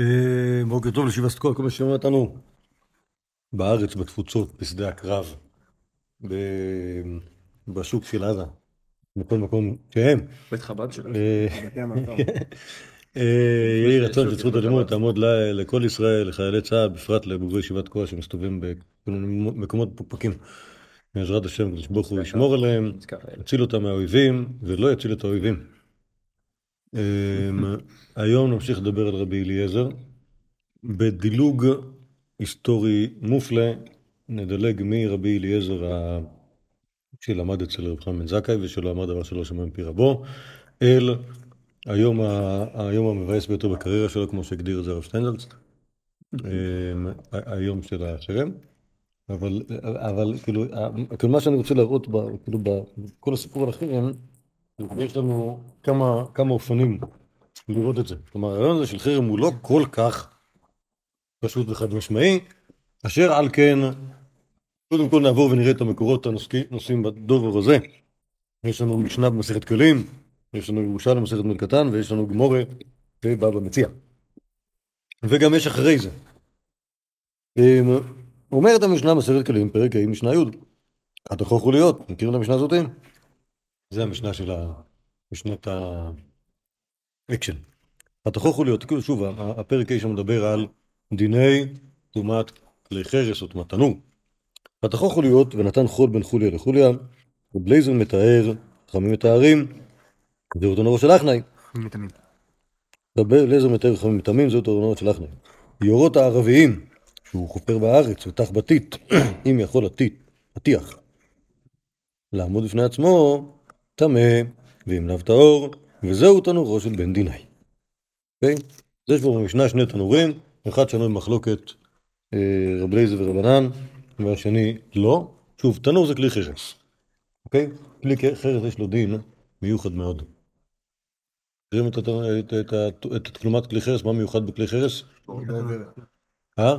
אה, בוקר טוב לישיבה סטקול, כל מה ששומע אותנו בארץ, בתפוצות, בשדה הקרב, בשוק של עזה, בכל מקום שהם. בית חב"ד אה, יהי רצון שזכות הלימוד תעמוד לכל ישראל, לחיילי צה"ל, בפרט לבוגרי ישיבת כוח שמסתובבים במקומות מפוקפקים. בעזרת השם, כדי שברוך הוא ישמור עליהם, יציל אותם מהאויבים, ולא יציל את האויבים. אמ, היום נמשיך לדבר על רבי אליעזר. בדילוג היסטורי מופלא, נדלג מרבי אליעזר שלמד אצל רב בן זכאי ושלא אמר דבר שלא שמע מפי רבו, אל היום, היום המבאס ביותר בקריירה שלו, כמו שהגדיר את זה הרב שטיינזלץ, אמ, היום של החרם. אבל, אבל כאילו, כאילו מה שאני רוצה להראות, כאילו, בכל הסיפור על החרם, יש לנו כמה, כמה אופנים לראות את זה. כלומר, הרעיון הזה של חרם הוא לא כל כך פשוט וחד משמעי, אשר על כן, קודם כל נעבור ונראה את המקורות הנושאים בדובר הזה. יש לנו משנה במסכת כלים, יש לנו ירושלים במסכת מל קטן, ויש לנו גמורה ובבא מציע. וגם יש אחרי זה. אמ, אומרת המשנה במסכת כלים, פרק ה' משנה י', חתכו חוליות, מכירים את המשנה הזאתי? זה המשנה של ה... משנת האקשן. חתכו חוליות, כאילו שוב, הפרק שם מדבר על דיני טומאת כלי חרס או טומאת תנור. חתכו חוליות, ונתן חול בין חוליה לחוליה, רב לייזר מטהר, חכמים מטמאים, זהו תנורו של עכנאי. בלייזר מתאר חכמים מתאמים, זהו תנורו של אחנאי. יורות הערביים, שהוא חופר בארץ ותח בתית, אם יכול הטיח, לעמוד בפני עצמו, טמא, ואם לאו טהור, וזהו תנורו של בן דינאי. אוקיי? אז יש פה במשנה שני תנורים, אחד שנוי במחלוקת אה, רב לייזה ורבנן, והשני לא. שוב, תנור זה כלי חרס, אוקיי? כלי חרס יש לו דין מיוחד מאוד. מכירים את תקלומת כלי חרס? מה מיוחד בכלי חרס? אה?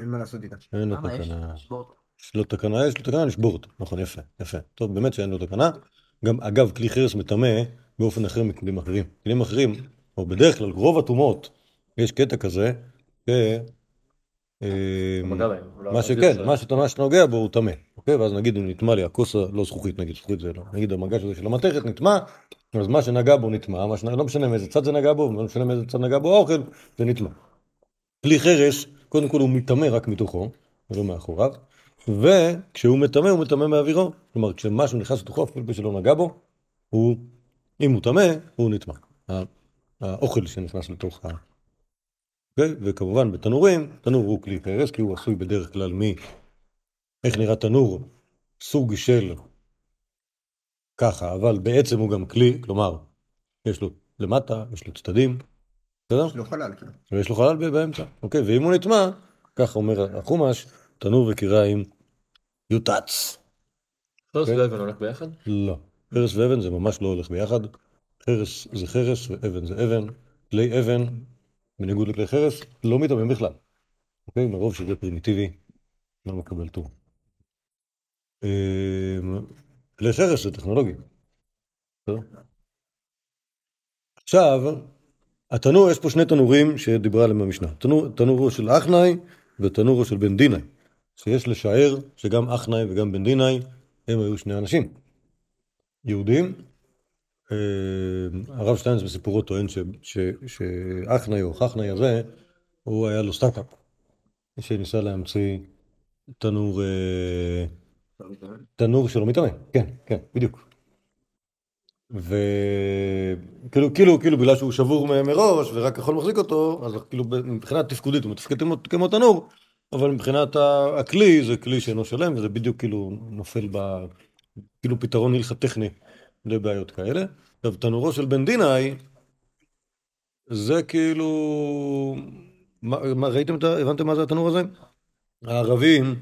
אין מה לעשות איתה. אין לו תקנה. יש לו תקנה, יש לו תקנה לשבור אותו. נכון, יפה, יפה. טוב, באמת שאין לו תקנה. גם, אגב, כלי חרס מטמא באופן אחר מכלים אחרים. כלים אחרים, או בדרך כלל, רוב הטומאות, יש קטע כזה, ש... אה, מה שכן, מה שאתה ממש נוגע בו הוא טמא, אוקיי? ואז נגיד אם נטמע לי הכוס, לא זכוכית נגיד, זכוכית זה לא, נגיד המגש הזה של המתכת נטמע, אז מה שנגע בו נטמע, לא משנה מאיזה צד זה נגע בו, לא משנה מאיזה צד נגע בו האוכל, זה נטמע. כלי חרס, קודם כל הוא מטמא רק מתוכו, ולא מאחוריו, וכשהוא מטמא, הוא מטמא מאווירו. כלומר, כשמשהו נכנס לתוכו, אפילו שלא נגע בו, הוא, אם הוא טמא, הוא נטמא. האוכל שנכנס לתוך ה... אוקיי? וכמובן בתנורים, תנור הוא כלי פרס, כי הוא עשוי בדרך כלל מ... איך נראה תנור? סוג של ככה, אבל בעצם הוא גם כלי, כלומר, יש לו למטה, יש לו צדדים, בסדר? יש לו חלל, כן. ויש לו חלל באמצע, אוקיי? ואם הוא נטמע, ככה אומר החומש, תנור וקיריים יוטץ. חרס אוקיי? ואבן הולך ביחד? לא. חרס ואבן זה ממש לא הולך ביחד. חרס זה חרס ואבן זה אבן. כלי אבן, בניגוד לכלי חרס, לא מתאמן בכלל. אוקיי? מרוב שזה פרימיטיבי, לא מקבל טור. אמ, כלי חרס זה טכנולוגי. עכשיו, התנור, יש פה שני תנורים שדיברה עליהם במשנה. תנורו של אחנאי ותנורו של בן דינאי. שיש לשער שגם אחנאי וגם בן דינאי הם היו שני אנשים. יהודים. אה, הרב שטיינס בסיפורו טוען שאחנאי או חכנאי הזה, הוא היה לו סטארט-אפ, שניסה להמציא תנור, אה, תנור שלא מתאמן, כן, כן, בדיוק. וכאילו, כאילו, כאילו, בגלל שהוא שבור מראש ורק יכול מחזיק אותו, אז כאילו מבחינה תפקודית הוא מתפקד כמו תנור, אבל מבחינת הכלי זה כלי שאינו שלם וזה בדיוק כאילו נופל ב... כאילו פתרון הלכת טכני לבעיות כאלה. עכשיו תנורו של בן דינאי זה כאילו... מה, מה ראיתם את ה... הבנתם מה זה התנור הזה? הערבים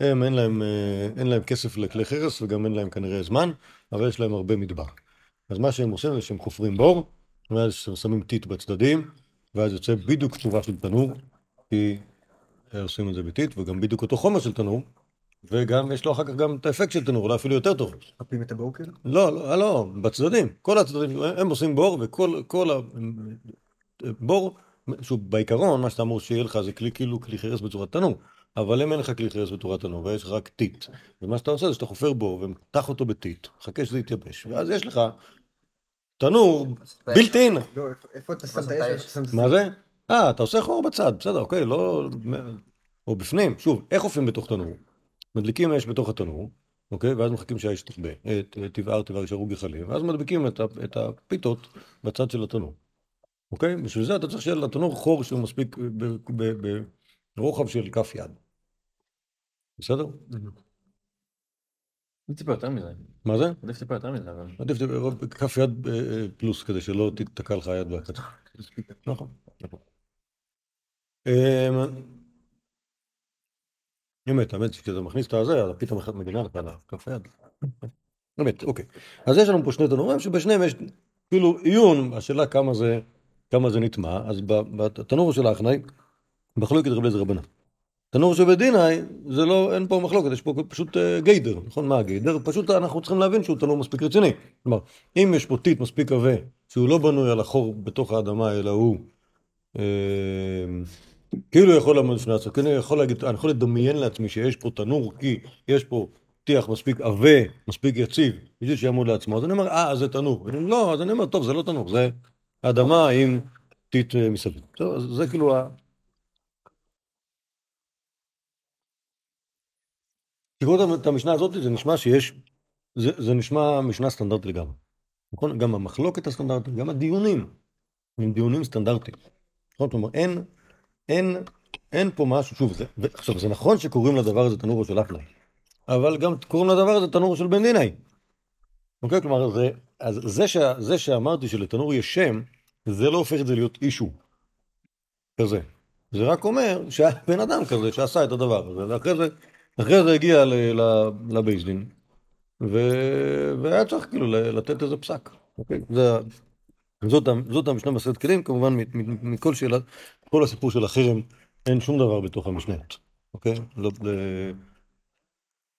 הם אין להם, אה, אין להם כסף לכלי חרס וגם אין להם כנראה זמן, אבל יש להם הרבה מדבר. אז מה שהם עושים זה שהם חופרים בור, ואז שמים טיט בצדדים, ואז יוצא בדיוק צורה של תנור, כי עושים את זה ביתית, וגם בדיוק אותו חומר של תנור, וגם יש לו אחר כך גם את האפקט של תנור, אולי אפילו יותר טוב. מפים את הבור כאילו? לא, לא, לא, בצדדים, כל הצדדים, הם עושים בור, וכל כל הבור שוב, בעיקרון, מה שאתה אמור שיהיה לך זה כלי כאילו כלי חרס בצורת תנור. אבל אם אין לך כלי חרס בצורת תנור, ויש לך רק טיט, ומה שאתה עושה זה שאתה חופר בו ומתח אותו בטיט, חכה שזה יתייבש, ואז יש לך תנור בלתי אין. לא, איפה אתה שם את האש? מה זה? אה, אתה עושה חור בצד, בסדר, אוקיי, לא... או בפנים, שוב, איך חופרים בתוך תנור? מדליקים אש בתוך התנור, אוקיי? ואז מחכים שהאש תכבה, תבער, תבער, יישארו גחלים, ואז מדביקים את, את הפיתות בצד של התנור, אוקיי? בשביל זה אתה צריך שיהיה לתנור חור שהוא מספיק ברוחב של כף יד. בסדר? טיפה יותר מזה. מה זה? עדיף טיפה יותר מזה, אבל... עדיף טיפה, כף יד אה, אה, פלוס, כדי שלא תתקע לך היד בקצה. נכון, אמ, אמת, האמת שכשאתה מכניס את הזה, אז פתאום אחת מגינה לך על כף היד. אמת, אוקיי. אז יש לנו פה שני תנורים שבשניהם יש כאילו עיון, השאלה כמה זה, כמה זה נטמע, אז בתנור של האחנאי, מחלוקת רבי אליעזר רבנן. תנור שבדינאי, זה לא, אין פה מחלוקת, יש פה פשוט uh, גיידר, נכון? מה הגיידר? פשוט אנחנו צריכים להבין שהוא תנור מספיק רציני. כלומר, אם יש פה טיט מספיק עבה, שהוא לא בנוי על החור בתוך האדמה, אלא הוא... Uh, כאילו יכול לעמוד בפני עצמו, כאילו יכול להגיד, אני יכול לדמיין לעצמי שיש פה תנור, כי יש פה טיח מספיק עבה, מספיק יציב, בשביל שיעמוד לעצמו, אז אני אומר, אה, זה תנור. לא, אז אני אומר, טוב, זה לא תנור, זה אדמה עם טיט אה, מסביב. זה כאילו ה... תקראו את המשנה הזאת, זה נשמע שיש, זה, זה נשמע משנה סטנדרטית לגמרי. נכון? גם המחלוקת הסטנדרטית, גם הדיונים, הם דיונים סטנדרטיים. נכון? כלומר, אין אין, אין פה משהו, שוב, זה, עכשיו זה נכון שקוראים לדבר הזה תנורו של אפלאי, אבל גם קוראים לדבר הזה תנורו של בן דינאי. אוקיי? כלומר, זה, אז זה, ש, זה שאמרתי שלתנור יש שם, זה לא הופך את זה להיות אישו כזה. זה רק אומר שהבן אדם כזה שעשה את הדבר הזה, ואחרי זה, אחרי זה הגיע לבייסדין, והיה צריך כאילו לתת איזה פסק. אוקיי? זה, זאת, זאת המשנה בסרט כלים, כמובן מכל שאלה, כל הסיפור של החרם, אין שום דבר בתוך המשניות, אוקיי? לא.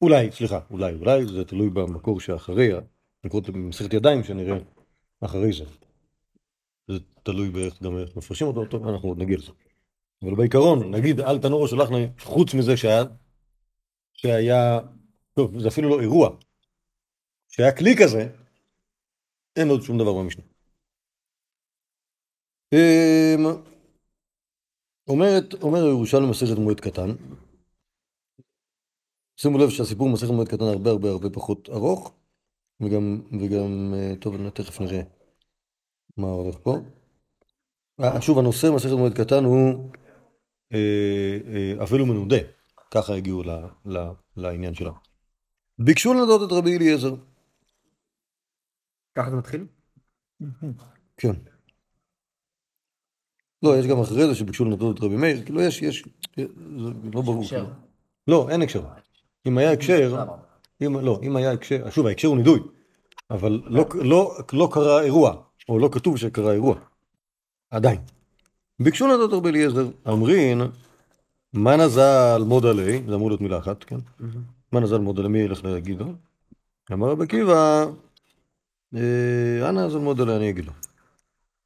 אולי, סליחה, אולי, אולי, זה תלוי במקור שאחריה, נקראות במסכת ידיים שנראה אחרי זה. זה תלוי באיך גם איך מפרשים אותו, טוב, אנחנו עוד נגיע לזה. אבל בעיקרון, נגיד, אל תנורו שלחנו, חוץ מזה שהיה, שהיה, טוב, זה אפילו לא אירוע, שהיה כלי כזה, אין עוד שום דבר במשנה. אמ, אומרת, אומר ירושלים מסכת מועד קטן, שימו לב שהסיפור מסכת מועד קטן הרבה הרבה הרבה פחות ארוך, וגם, וגם, אה, טוב, תכף נראה מה הולך פה. אה, שוב, הנושא מסכת מועד קטן הוא אה, אפילו מנודה, ככה הגיעו ל, ל, לעניין שלה. ביקשו לנדות את רבי אליעזר. ככה זה מתחיל? כן. לא, יש גם אחרי זה שביקשו לנדות את רבי מאיר, כאילו יש, יש, זה לא ברור. לא, אין הקשר. אם היה הקשר, אם, לא, אם היה הקשר, שוב, ההקשר הוא נידוי, אבל לא, לא, לא קרה אירוע, או לא כתוב שקרה אירוע, עדיין. ביקשו לנדות רבי אליעזר, אמרין, מה נזל מודלי, זה אמור להיות מילה אחת, כן? מה נזל מודלי, מי ילך להגיד לו? אמר רבי עקיבא, אה, אנא נזל מודלי, אני אגיד לו.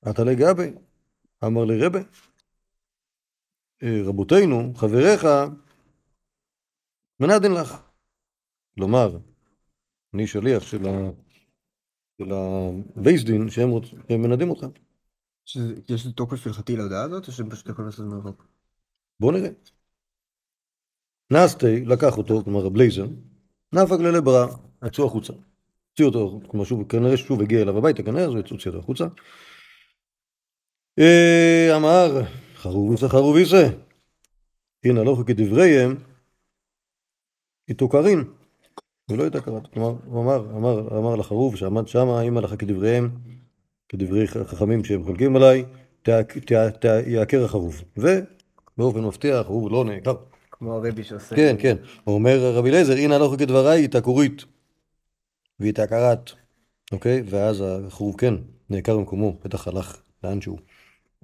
אתה לגבי, אמר לי רבה, אה, רבותינו, חבריך, מנדין לך. כלומר, אני שליח של, ה... של הבייסדין שהם רוצ... מנדים אותך. יש לי תוקף הלכתי להודעה הזאת, או שהם פשוט יכולים לעשות מרחוק? בוא נראה. נסטי לקח אותו, כלומר הבלייזר, נפק ללברא, יצאו החוצה. הוציא אותו, כלומר שוב, כנראה שוב הגיע אליו הביתה, כנראה, אז הוא יצאו אותו החוצה. אה, אמר חרוביסה חרוביסה, הנה לא כדבריהם, איתו קרין, ולא הייתה קראת, כלומר, הוא אמר, אמר, אמר לחרוב שעמד שמה, אם הלכה כדבריהם, כדברי חכמים שהם חולקים עליי, יעקר החרוב. ובאופן מפתיע החרוב לא נעקר. כמו הרבי שעושה... כן, כן. הוא אומר רבי אליעזר, הנה הלכה כדבריי, איתה כורית. ואיתה קראת. אוקיי? ואז החרוב כן, נעקר במקומו, בטח הלך לאן שהוא.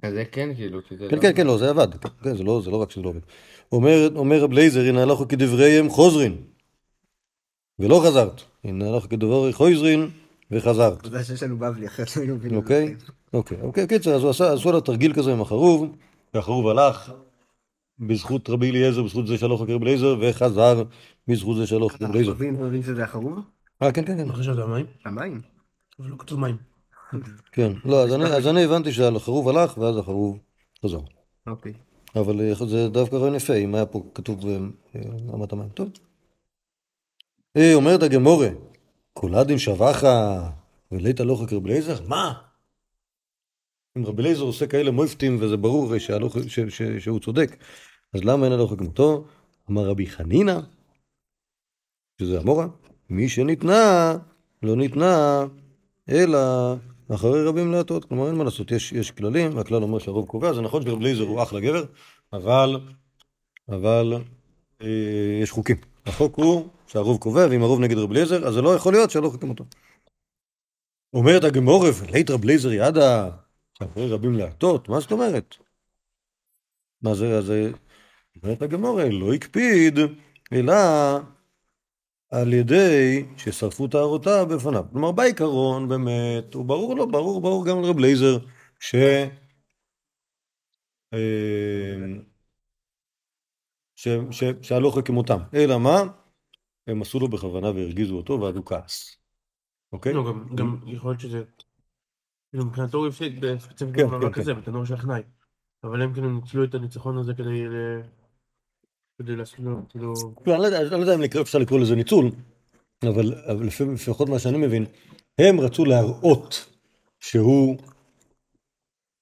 זה כן כאילו, כי זה כן, לא... כן, כן, לא, זה עבד. כן, זה לא, זה לא רק שזה לא עובד. אומר, אומר רב לייזר, הנה הלכו כדבריהם חוזרין. ולא חזרת. הנה הלכו כדברי חוזרין, וחזרת. תודה שיש לנו בבלי, אחרת לא היינו מבינים. אוקיי? אוקיי, אוקיי, קיצר, אז הוא עשה, עשו עליו תרגיל כזה עם החרוב, והחרוב הלך בזכות רבי אליעזר, בזכות זה שהלוך רבי אליעזר, וחזר בזכות זה שהלוך רבי אליעזר. אנחנו מבינים שזה החרוב? אה, כן, כן, כן. מה חשבת, המים? המים. אבל לא כתוב מים. כן, לא, אז אני, אז אני הבנתי שהחרוב הלך, ואז החרוב חזר. אוקיי. אבל אה, זה דווקא רעיון יפה, אם היה פה כתוב אה, אה, אמת המים. טוב. אה, אומרת הגמורה, קולדין שבחה וליתא לא חקר רבי אליעזר? מה? אם רבי אליעזר עושה כאלה מויפטים, וזה ברור הרי שהלוך- ש- ש- שהוא צודק, אז למה אין הלוך כמותו? אמר רבי חנינא, שזה המורה, מי שניתנה, לא ניתנה, אלא אחרי רבים להטות. כלומר, אין מה לעשות, יש, יש כללים, והכלל אומר שהרוב קובע, זה נכון שרבי אליעזר הוא אחלה גבר, אבל, אבל אה, יש חוקים. החוק הוא שהרוב קובע, ואם הרוב נגד רבי אליעזר, אז זה לא יכול להיות שהלוך כמותו. אומרת הגמורה, ולית רבי אליעזר ידה, שאחרי רבים להטות, מה זאת אומרת? מה זה, אז אומרת הגמורה, לא הקפיד, אלא על ידי ששרפו טהרותיו בפניו. כלומר, בעיקרון, באמת, הוא ברור לו, ברור, ברור גם לרב לייזר, ש... אה, ש... ש... שהלוך כמותם. אלא מה? הם עשו לו בכוונה והרגיזו אותו, ואז הוא כעס. אוקיי? לא, גם- גם יכול להיות שזה... כאילו מבחינתו הוא הפסיד ספציפית כן, במאבק הזה, בתנור של החנאי. אבל הם כאילו ניצלו את הניצחון הזה כדי. כדי לעשות לו, כאילו... לא, אני לא אני לא יודע אם אפשר לקרוא לזה ניצול, אבל לפחות מה שאני מבין, הם רצו להראות שהוא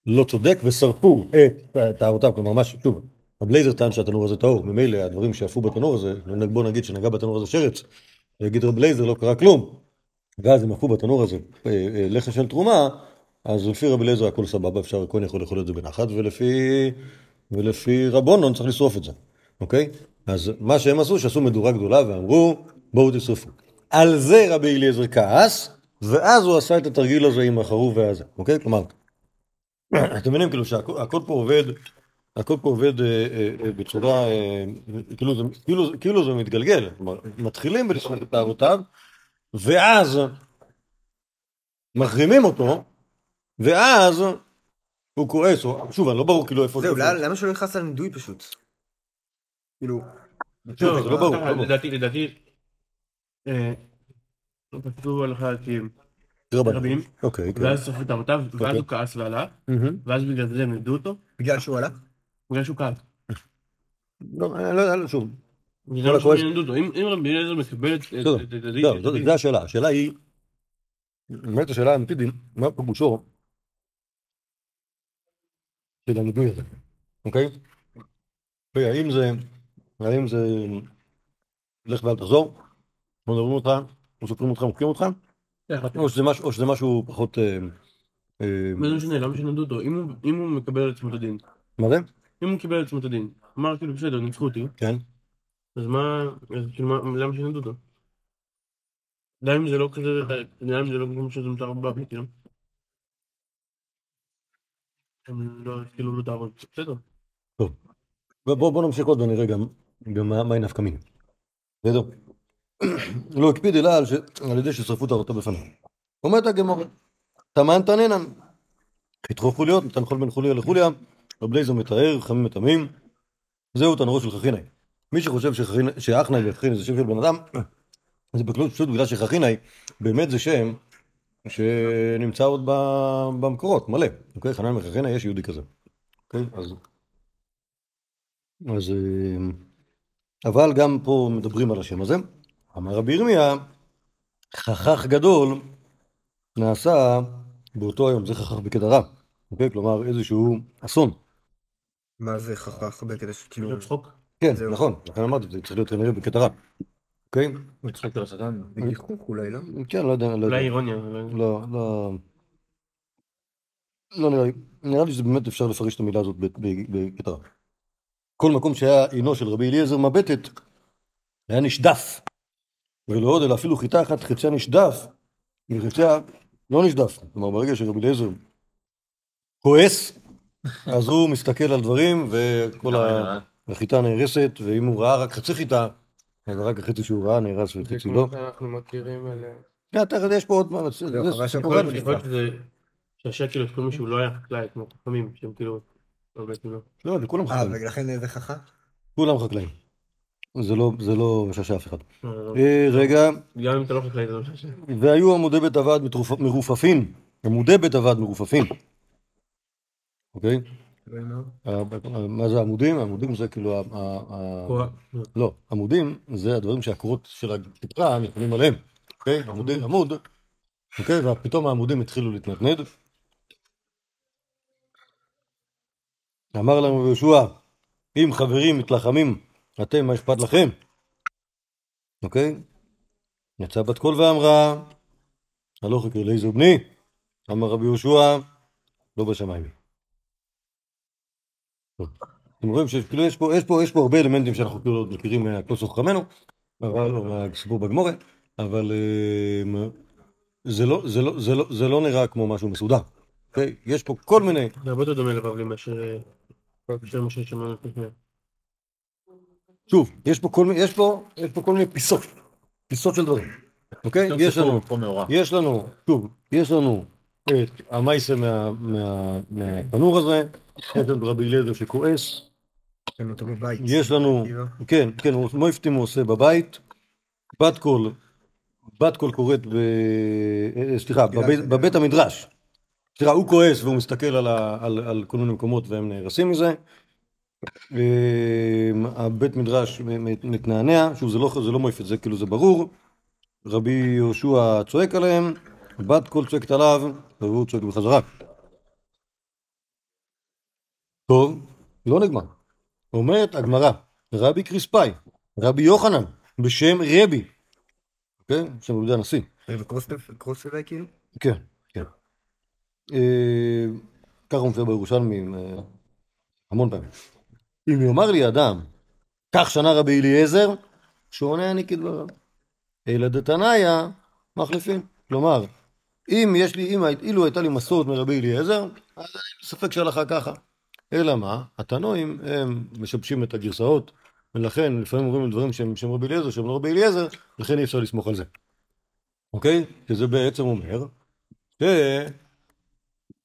לא צודק ושרפו את טהרותיו, כלומר מה. שוב, הבלייזר טען שהתנור הזה טהור, ממילא הדברים שעפו בתנור הזה, בוא נגיד שנגע בתנור הזה שרץ, ויגיד רב בלייזר לא קרה כלום, ואז הם עפו בתנור הזה אה, אה, לחם של תרומה, אז לפי רבי אליעזר הכל סבבה, אפשר, הכהן יכול לאכול את זה בנחת, ולפי, רבונון צריך לשרוף את זה, אוקיי? אז מה שהם עשו, שעשו מדורה גדולה ואמרו, בואו תשרפו. על זה רבי אליעזר כעס, ואז הוא עשה את התרגיל הזה עם החרוב והזה, אוקיי? כלומר, אתם מבינים כאילו שהכל הכל פה עובד, הכל פה עובד אה, אה, בצורה, אה, כאילו, זה, כאילו, זה- כאילו זה מתגלגל, כלומר, מתחילים בלשחק את טהרותיו, ואז מחרימים אותו, ואז הוא כועס, או, שוב, אני לא ברור כאילו איפה... זהו, איפה- למה למה שלא נכנס לנידוי פשוט? כאילו... שוב, זה לא ברור, ככה, לא ברור. לדעתי, לדעתי... אה, כתוב הלכה כי רבנים. רבים, אוקיי, כן. ואז שרפו את טענותיו, ואז אוקיי. הוא כעס ועלה. ואז בגלל זה הם נידו אותו, בגלל שהוא עלה? בגלל שהוא כעס. לא, אני לא יודע, שוב. אם רבי אליעזר מקבל את... לא, זו השאלה, השאלה היא, באמת השאלה האמיתית היא, מה פירושו של הניבוי הזה, אוקיי? והאם זה, האם זה, לך ואל תחזור, לא מדברים אותך, לא סופרים אותך, מוחקים אותך, איך אתה- או שזה משהו, או פחות, אה, אה, מה זה משנה, למה שנדו אותו? אם הוא- מקבל עצמו את הדין, מה זה? אם הוא קיבל עצמו את הדין, אמר כאילו בסדר, ניצחו אותי, כן. אז מה, אז כאילו מה- למה שנדו אותו? גם אם זה לא כזה, גם אם זה לא כמו שזה מותר בבלי, כאילו. הם לא, כאילו לא תעבוד, בסדר. בוא, בוא, בוא נמשיך עוד ונראה גם, גם מה, מהי נפקא מינה. בסדר? לא הקפיד אלא על, ידי ששרפו טהרתו בפניו. אומרת הגמורה, תמן תנינן. חתכו חוליות, נתן חול בין חוליה לחוליה, רב לייזר מתאר, חכמים מטמאים, זהו תנורו של חכינאי. מי שחושב שאחנאי וחכינאי זה שם של בן אדם, זה בכלל פשוט בגלל שחכינאי באמת זה שם שנמצא עוד במקורות, מלא. אוקיי? חנן וחכינאי יש יהודי כזה. אוקיי? אז... אז... אבל גם פה מדברים על השם הזה. אמר רבי ירמיה, חכך גדול נעשה באותו היום, זה חכך בקדרה, אוקיי? כלומר איזשהו אסון. מה זה חכך בקטע של כאילו... צחוק. כן. נכון, לכן אמרתי, זה צריך להיות כנראה בקדרה, אוקיי? הוא צחק על השטן. בגיחוך אולי, לא? כן, לא יודע, לא אולי. אירוניה. לא, לא... לא נראה לי, נראה לי שבאמת אפשר לפרש את המילה הזאת ב- ב- בקטרה. כל מקום שהיה עינו של רבי אליעזר מבטת, היה נשדף. ולא עוד, אלא אפילו חיטה אחת חציה נשדף, וחציה לא נשדף. כלומר, ברגע שרבי אליעזר כועס, אז הוא מסתכל על דברים, וכל ה- החיטה נהרסת, ואם הוא ראה רק חצי חיטה, אז רק החצי שהוא ראה נהרס זה וחצי כמו לא. שאנחנו מכירים על... אה, תכף יש פה עוד מה, זה- לא, זה חבל סיפור שהכל אחד. יכול להיות שזה... שהשקל יש כל מישהו לא היה חקלאי כמו חכמים שהם כאילו... לא לא. לא, לכולם אה, חקלאים. ולכן זה חכם? כולם חקלאים. זה לא, זה לא משעשע אף אחד. אה, לא. אה, רגע, גם אם אתה לא חקלאי זה לא משנה. והיו עמודי בית הוועד מרופפים. עמודי בית הוועד מרופפים. אוקיי? ה- מה זה עמודים? עמודים זה כאילו... לא, עמודים זה הדברים שהקורות של התקרה נכונים עליהם. אוקיי? עמודי, עמוד. אוקיי? ופתאום העמודים התחילו להתנדנד. אמר לנו יהושע, אם חברים מתלחמים, אתם, מה אכפת לכם? אוקיי? יצא בת קול ואמרה, הלוך יקרא לאיזו בני? אמר רבי יהושע, לא בשמיים. אתם רואים שכאילו יש פה, יש פה, יש פה הרבה אלמנטים שאנחנו כאילו עוד מכירים מהכוס חכמינו, אבל, או מהסיפור בגמורה, אבל אה, זה לא, זה לא, זה לא, זה לא נראה כמו משהו מסודר. אוקיי? יש פה כל מיני, זה הרבה יותר דומה לבבלי מאשר... אה. שוב, יש פה כל מיני, יש פה, יש פה כל מיני פיסות, פיסות של דברים. אוקיי? יש לנו. יש לנו, שוב, יש לנו את המייסה מה- מה- מהתנור הזה, יש לנו רבי אליעזר שכועס, יש לנו אותו בבית. יש לנו, כאילו. כן, כן, מויפטים הוא עושה בבית, בת קול, בת קול קוראת ב... אה, סליחה, בבית המדרש. סליחה, הוא כועס והוא מסתכל על, ה, על, על כל מיני מקומות והם נהרסים מזה. אה, הבית מדרש מת- מתנענע, שוב, זה לא, זה לא מויפט, זה כאילו זה ברור. רבי יהושע צועק עליהם, בת קול צועקת עליו, והוא צועק בחזרה. טוב, לא נגמר. אומרת הגמרא, רבי קריספאי, רבי יוחנן, בשם רבי, אוקיי? שם יהודה הנשיא, וקרוספלד כאילו? כן, ככה הוא מופיע בירושלמי אה, המון פעמים. אם יאמר לי אדם, כך שנה רבי אליעזר, שעונה אני כדבריו. אלא דתניא מחליפים. כלומר, אם יש לי, אם, אילו הייתה לי מסורת מרבי אליעזר, אז אני בספק שהלכה ככה. אלא מה? התנועים הם משבשים את הגרסאות, ולכן לפעמים אומרים דברים שהם שהם רבי אליעזר, שהם לא רבי אליעזר, לכן אי אפשר לסמוך על זה. אוקיי? שזה בעצם אומר ש...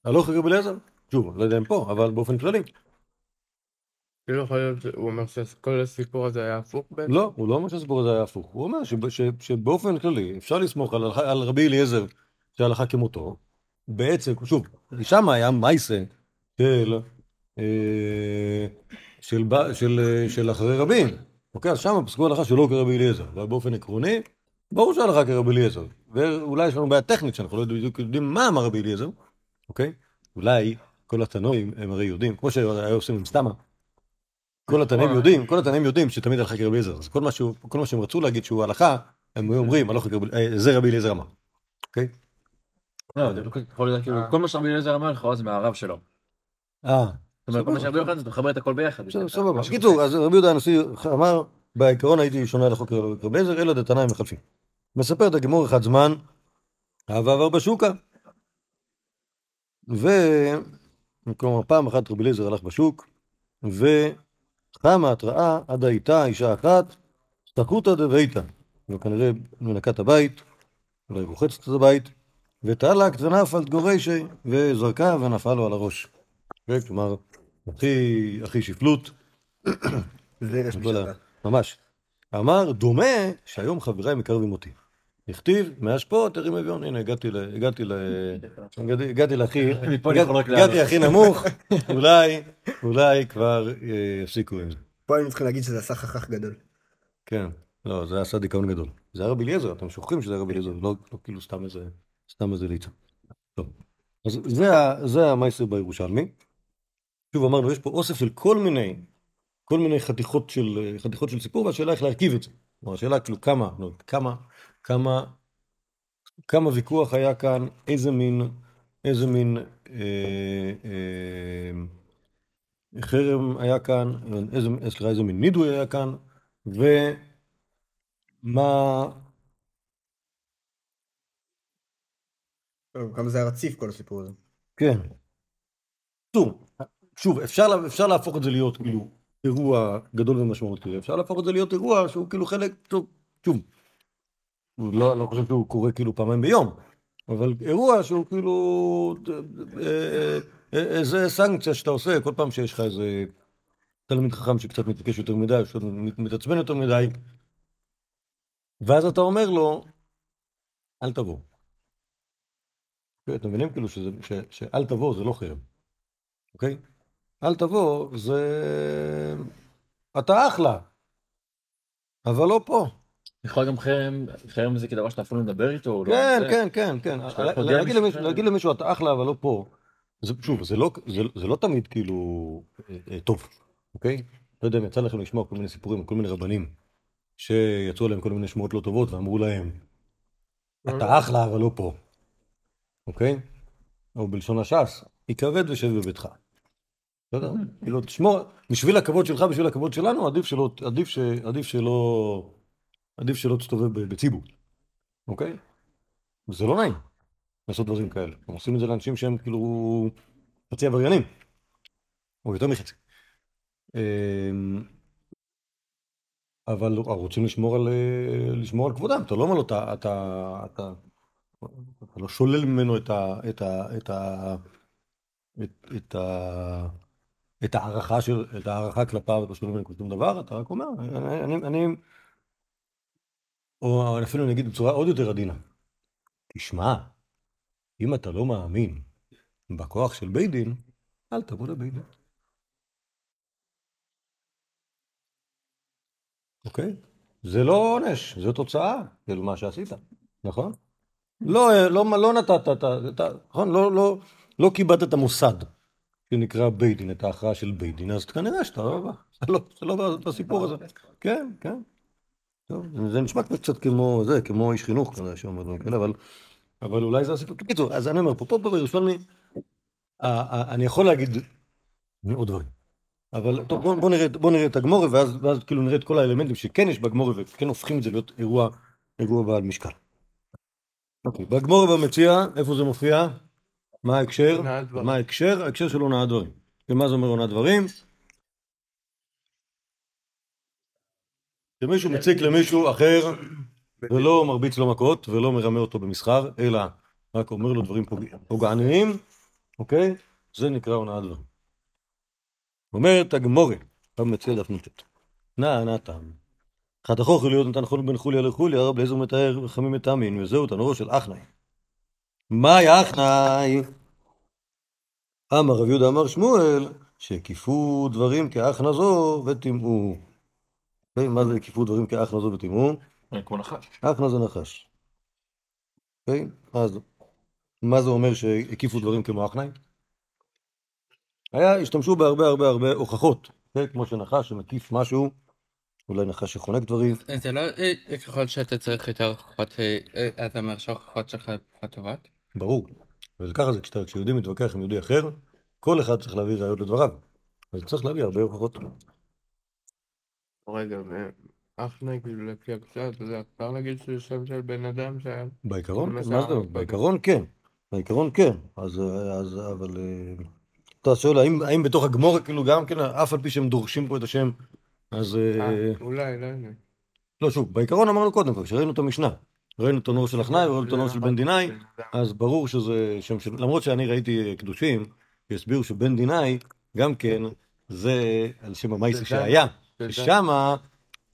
הלוך רבי אליעזר, שוב, לא יודע אם פה, אבל באופן כללי. כאילו יכול להיות, הוא אומר שכל הסיפור הזה היה הפוך בעצם? לא, הוא לא אומר שהסיפור הזה היה הפוך. הוא אומר שבאופן כללי אפשר לסמוך על, רבי אליעזר שהלכה כמותו. בעצם, שוב, שם היה מייסה של, אה, של, של, של אחרי רבים. אוקיי, אז שם פסקו הלכה שלא כרבי אליעזר. אבל באופן עקרוני, ברור שהלכה כרבי אליעזר. ואולי יש לנו בעיה טכנית שאנחנו לא בדיוק יודעים מה אמר רבי אליעזר. אוקיי? אולי כל התנועים הם הרי יודעים, כמו שהיו עושים עם סתמה. כל התנאים יודעים, כל התנאים יודעים שתמיד הלכה כרבי אליעזר, אז כל מה שהוא, כל מה שהם רצו להגיד שהוא הלכה, הם היו אומרים, הלכה כרבי, אה, זה רבי אליעזר אמר, אוקיי? לא, זה לא כאילו, כל מה שרבי אליעזר אמר לכאורה זה מהרב שלו. אה, זאת אומרת, כל מה שרבי יוחנן זה מחבר את הכל ביחד. בסדר, סבבה. בקיצור, אז רבי יהודה הנשיא אמר, בעיקרון הייתי שונה על החוק כרבי אליעזר, אלא דתנאי מחלפים. מספרת הגמור אחד זמן, אהבה עבר בשוקה. ו... כלומר, פעם אחת רבי אליעזר הלך בשוק, וחמה התראה עד הייתה אישה אחת, סתחותא דביתא. וכנראה מנקה את הבית, אולי רוחצת את הבית, ותעלק ונפל גורשי, וזרקה ונפל לו על הראש. כלומר, הכי, הכי שפלות, זה יש משפט. ממש. אמר, דומה שהיום חבריי מקרבים אותי. הכתיב, מהשפעות הרים אביון, הנה הגעתי ל... הגעתי ל... הגעתי- להכי... הגעתי. הכי נמוך, אולי, אולי כבר אה, יפסיקו עם זה. פה היינו צריכים להגיד שזה עשה חכך גדול. כן, לא, זה עשה דיכאון גדול. זה היה רבי אליעזר, אתם שוכחים שזה היה רבי אליעזר, לא לא כאילו סתם איזה, סתם איזה ליצה. טוב, אז זה המייסר בירושלמי. שוב אמרנו, יש פה אוסף של כל מיני, כל מיני חתיכות של, חתיכות של סיפור, והשאלה איך להרכיב את זה. כלומר, השאלה כאילו כמה, כמה, כמה, כמה ויכוח היה כאן, איזה מין, איזה מין אה, אה, חרם היה כאן, איזה, סליחה, איזה מין נידוי היה כאן, ומה, כמה זה היה רציף כל הסיפור הזה. כן. שוב, שוב, אפשר, אפשר להפוך את זה להיות כאילו אירוע גדול ומשמעותי, אפשר להפוך את זה להיות אירוע שהוא כאילו חלק, טוב, שוב, לא, לא חושב שהוא קורה כאילו פעמיים ביום, אבל אירוע שהוא כאילו אה, אה, איזה סנקציה שאתה עושה כל פעם שיש לך איזה תלמיד חכם שקצת מתעקש יותר מדי, או שמתעצבן יותר מדי, ואז אתה אומר לו, אל תבוא. אתם מבינים כאילו שזה, ש, שאל תבוא זה לא חרם, אוקיי? אל תבוא זה... אתה אחלה, אבל לא פה. יכול גם חרם, חרם זה כדבר שאתה אפילו מדבר איתו, או לא? כן, כן, כן, כן. לא להגיד מישהו למישהו- אחר. להגיד למישהו אתה אחלה אבל לא פה, זה- שוב, זה לא- זה- זה לא תמיד כאילו אה, אה, טוב, אוקיי? לא יודע אם יצא לכם לשמוע כל מיני סיפורים, כל מיני רבנים, שיצאו עליהם כל מיני שמועות לא טובות ואמרו להם, אתה אחלה אבל לא פה, אוקיי? או בלשון הש"ס, יכבד ושב בביתך. בסדר? כאילו, תשמור, בשביל הכבוד שלך, בשביל הכבוד שלנו, עדיף שלא, עדיף ש- עדיף שלא, עדיף שלא תסתובב בציבור, אוקיי? זה לא נעים לעשות דברים כאלה. הם עושים את זה לאנשים שהם כאילו חצי עבריינים, או יותר מחצי. אמ, אבל רוצים לשמור על, לשמור על כבודם. אתה לא אומר לו, אתה, אתה, אתה, אתה לא שולל ממנו את ה... את ה... את ה... את, את ה... את ההערכה של, את ההערכה כלפיו, אתה שואל ממנו שום דבר, אתה רק אומר, אני, אני, אני, או אפילו אני אגיד בצורה עוד יותר עדינה, תשמע, אם אתה לא מאמין בכוח של בית דין, אל תבוא לבית דין. אוקיי? זה לא עונש, זו תוצאה של מה שעשית, נכון? לא, לא, לא נתת, את ה- נכון? לא, לא, לא כיבדת את המוסד שנקרא בית דין, את ההכרעה של בית דין, אז כנראה שאתה לא, אתה לא, לא בסיפור הזה. כן, כן. טוב, זה נשמע קצת כמו זה, כמו איש חינוך כנראה שאומר דברים כאלה, אבל, אבל אולי זה הסיפור. בקיצור, אז אני אומר, פה, פה, פה בירושלמי, אני יכול להגיד עוד דברים. אבל טוב, בוא, בוא, נראה, בוא נראה את הגמורה, ואז, ואז כאילו נראה את כל האלמנטים שכן יש בגמורה, וכן הופכים את זה להיות אירוע, אירוע בעל משקל. אוקיי, בגמורה במציע, איפה זה מופיע? מה ההקשר? מה ההקשר? ההקשר של הונאת דברים. ומה זה אומר הונאת דברים? שמישהו מציק למישהו אחר ולא מרביץ לו מכות ולא מרמה אותו במסחר, אלא רק אומר לו דברים פוג... פוגעניים, אוקיי? זה נקרא הונאת דברים. אומרת הגמורה, פעם מציע דף נ"ט. נא נא תם. חתכו חוליות נתן חול בן חוליה לחוליה, רב אליעזר מתאר וחמים מטעמין, וזהו תנורו של אחנאי. מאי אחנאי? אמר רב יהודה אמר שמואל, שהקיפו דברים כאחנה זו וטימאו. אוקיי, מה זה הקיפו דברים כאחנה זו וטימאו? כמו נחש. אחנה זה נחש. אוקיי? אז מה זה אומר שהקיפו דברים כמו אחנאי? היה, השתמשו בהרבה הרבה הרבה הוכחות, כן? כמו שנחש שמקיף משהו, אולי נחש שחונק דברים, זה לא אה, ככל שאתה צריך יותר הוכחות, אה, אה, אתה אומר שההוכחות שלך פחות טובות? ברור. וככה זה כשיהודי מתווכח עם יהודי אחר, כל אחד צריך להביא ראיות לדבריו. אז צריך להביא הרבה הוכחות. רגע, אחנה כאילו לפי הקצת, זה אפשר להגיד שזה שם של בן אדם שהיה... בעיקרון, מה זה? בעיקרון כן. בעיקרון כן. אז, אז אבל... אה, אתה שואל, האם, האם בתוך הגמור, כאילו גם כן, אף על פי שהם דורשים פה את השם, אז... אה, אה, אולי, לא יודע. לא, שוב, בעיקרון אמרנו קודם כבר, כשראינו את המשנה. ראינו את הנור של אחנאי וראינו את הנור של בן דינאי, בן אדם. אז ברור שזה שם של... למרות שאני ראיתי קדושים, שהסבירו שבן דינאי, גם כן, זה על שם המייסי שהיה. זה ששמה,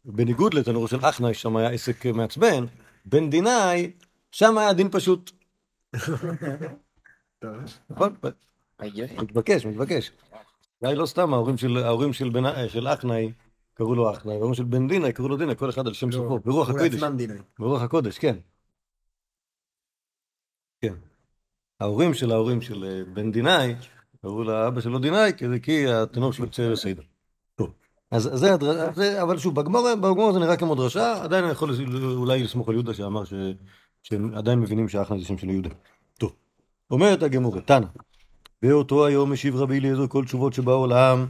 בניגוד לתנור של אחנאי, שם היה עסק מעצבן, בן דינאי, שם היה דין פשוט. נכון? מתבקש, מתבקש. אולי לא סתם, ההורים של, אחנאי קראו לו אחנאי, וההורים של בן דינאי קראו לו דינאי, כל אחד על שם סופו, ברוח הקודש. ברוח הקודש, כן. כן. ההורים של ההורים של אה, בן דינאי, קראו לאבא שלו דינאי, כי- התינוק שלו יוצא לסיידה. אז זה, זה, אבל שוב, בגמור, בגמור זה נראה כמו דרשה, עדיין אני יכול אולי לסמוך על יהודה שאמר ש, שהם עדיין מבינים שאחנה זה שם של יהודה. טוב. אומרת הגמורה, תנא, באותו היום השיב רבי אליעזר כל תשובות שבעולם,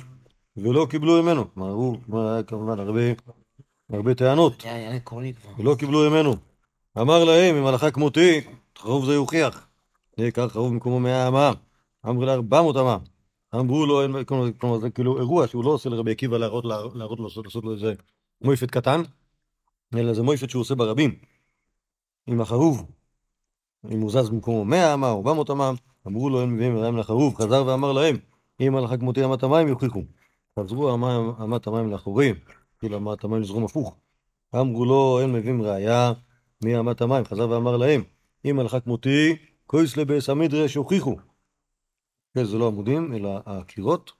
ולא קיבלו ממנו. כלומר, הוא, כמובן הרבה, הרבה טענות. ולא קיבלו ממנו. אמר להם, אם הלכה כמותי, חרוב זה יוכיח. יהיה כך חרוב במקומו מאה אמה. אמרו לארבע מאות אמה. אמרו לו, כלומר, זה כאילו אירוע שהוא לא עושה לרבי עקיבא להראות, להראות לו, לעשות, לו איזה מויפת קטן, אלא זה מויפת שהוא עושה ברבים. עם החרוב. אם הוא זז במקומו 100 אמה או 400 אמה, אמרו לו, אין מביאים ידיים לחרוב, חזר ואמר להם, אם הלכה כמותי אמת המים יוכיחו. חזרו אמת המים לאחורים, כאילו אמת המים לזרום הפוך. אמרו לו, אין מביאים ראיה מאמת המים, חזר ואמר להם, אם הלכה כמותי, כויס לבייס המדרש הוכיחו. כן, זה לא עמודים, אלא הקירות.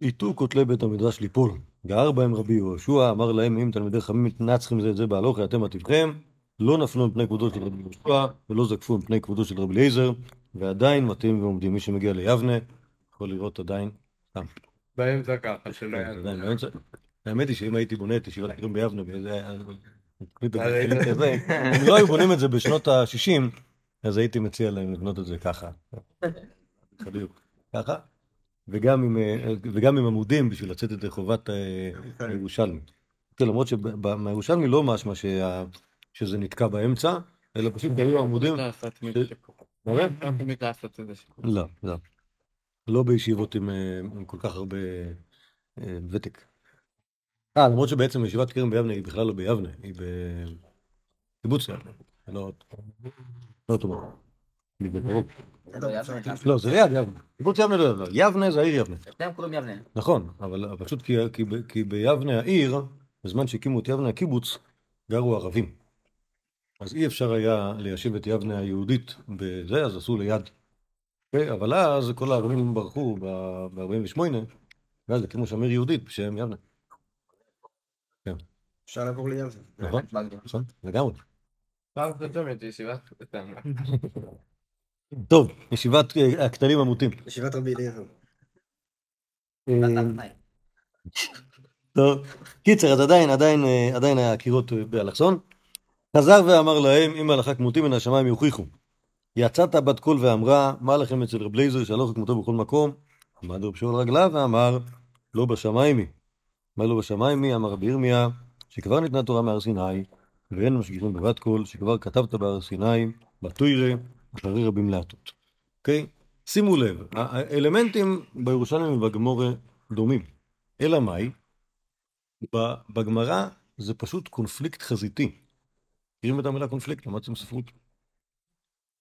איתו כותלי בית המדרש ליפול. גער בהם רבי יהושע, אמר להם, אם תלמידי חכמים מתנצחים זה את זה בהלוכי, אתם עתיבכם, לא נפלו מפני כבודו של רבי יהושע, ולא זקפו מפני כבודו של רבי אליעזר, ועדיין מתאים ועומדים. מי שמגיע ליבנה, יכול לראות עדיין, סתם, באמצע ככה, שלא כן. עדיין באמצע. האמת היא שאם הייתי בונה את ישיבת קרים ביבנה, באיזה... אם לא היו בונים את זה בשנות ה-60, אז הייתי מציע להם לבנות את זה ככה. בדיוק, ככה. וגם עם, אה, וגם עם עמודים בשביל לצאת את חובת אה, הירושלמי. כן, למרות שמהירושלמי לא משמע שה- שזה נתקע באמצע, אלא פשוט היו עמודים. לא זה שיפור. לא, לא. לא בישיבות עם, אה, עם כל כך הרבה ותק. אה, למרות שבעצם ישיבת כרם ביבנה היא בכלל לא ביבנה, היא בקיבוץ יבנה. לא לא. היא בקרוב. לא, זה ליד יבנה. קיבוץ יבנה לא יבנה. יבנה זה העיר יבנה. אתם קוראים יבנה. נכון, אבל פשוט כי, ביבנה העיר, בזמן שהקימו את יבנה הקיבוץ, גרו ערבים. אז אי אפשר היה ליישב את יבנה היהודית בזה, אז עשו ליד. אוקיי? אבל אז כל הערבים ברחו ב-48, ואז הקימו שם עיר יהודית בשם יבנה. אפשר לעבור ליבנה. נכון? נכון, לגמרי. פעם קודמת ישיבת... סתם. טוב, ישיבת אה, הכתלים המוטים. ישיבת רבי אליעזר. טוב, קיצר, אז עדיין, עדיין, אה, עדיין היה הקירות אה, באלכסון. חזר ואמר להם, אם הלכה כמותי מן השמיים יוכיחו. יצאת בת קול ואמרה, מה לכם אצל רב לייזר שהלכה כמותו בכל מקום? עמד רבי יהושע על רגליו ואמר, לא בשמיים היא. מה לא בשמיים היא? אמר רבי ירמיה, שכבר ניתנה תורה מהר סיני, ואין משגיחים בבת קול, שכבר כתבת בהר סיני, בתורה, אחרי רבים להטות. אוקיי? שימו לב, האלמנטים בירושלמי ובגמרא דומים. אלא מאי? ב- בגמרא זה פשוט קונפליקט חזיתי. מכירים את המילה קונפליקט? למדתם ספרות?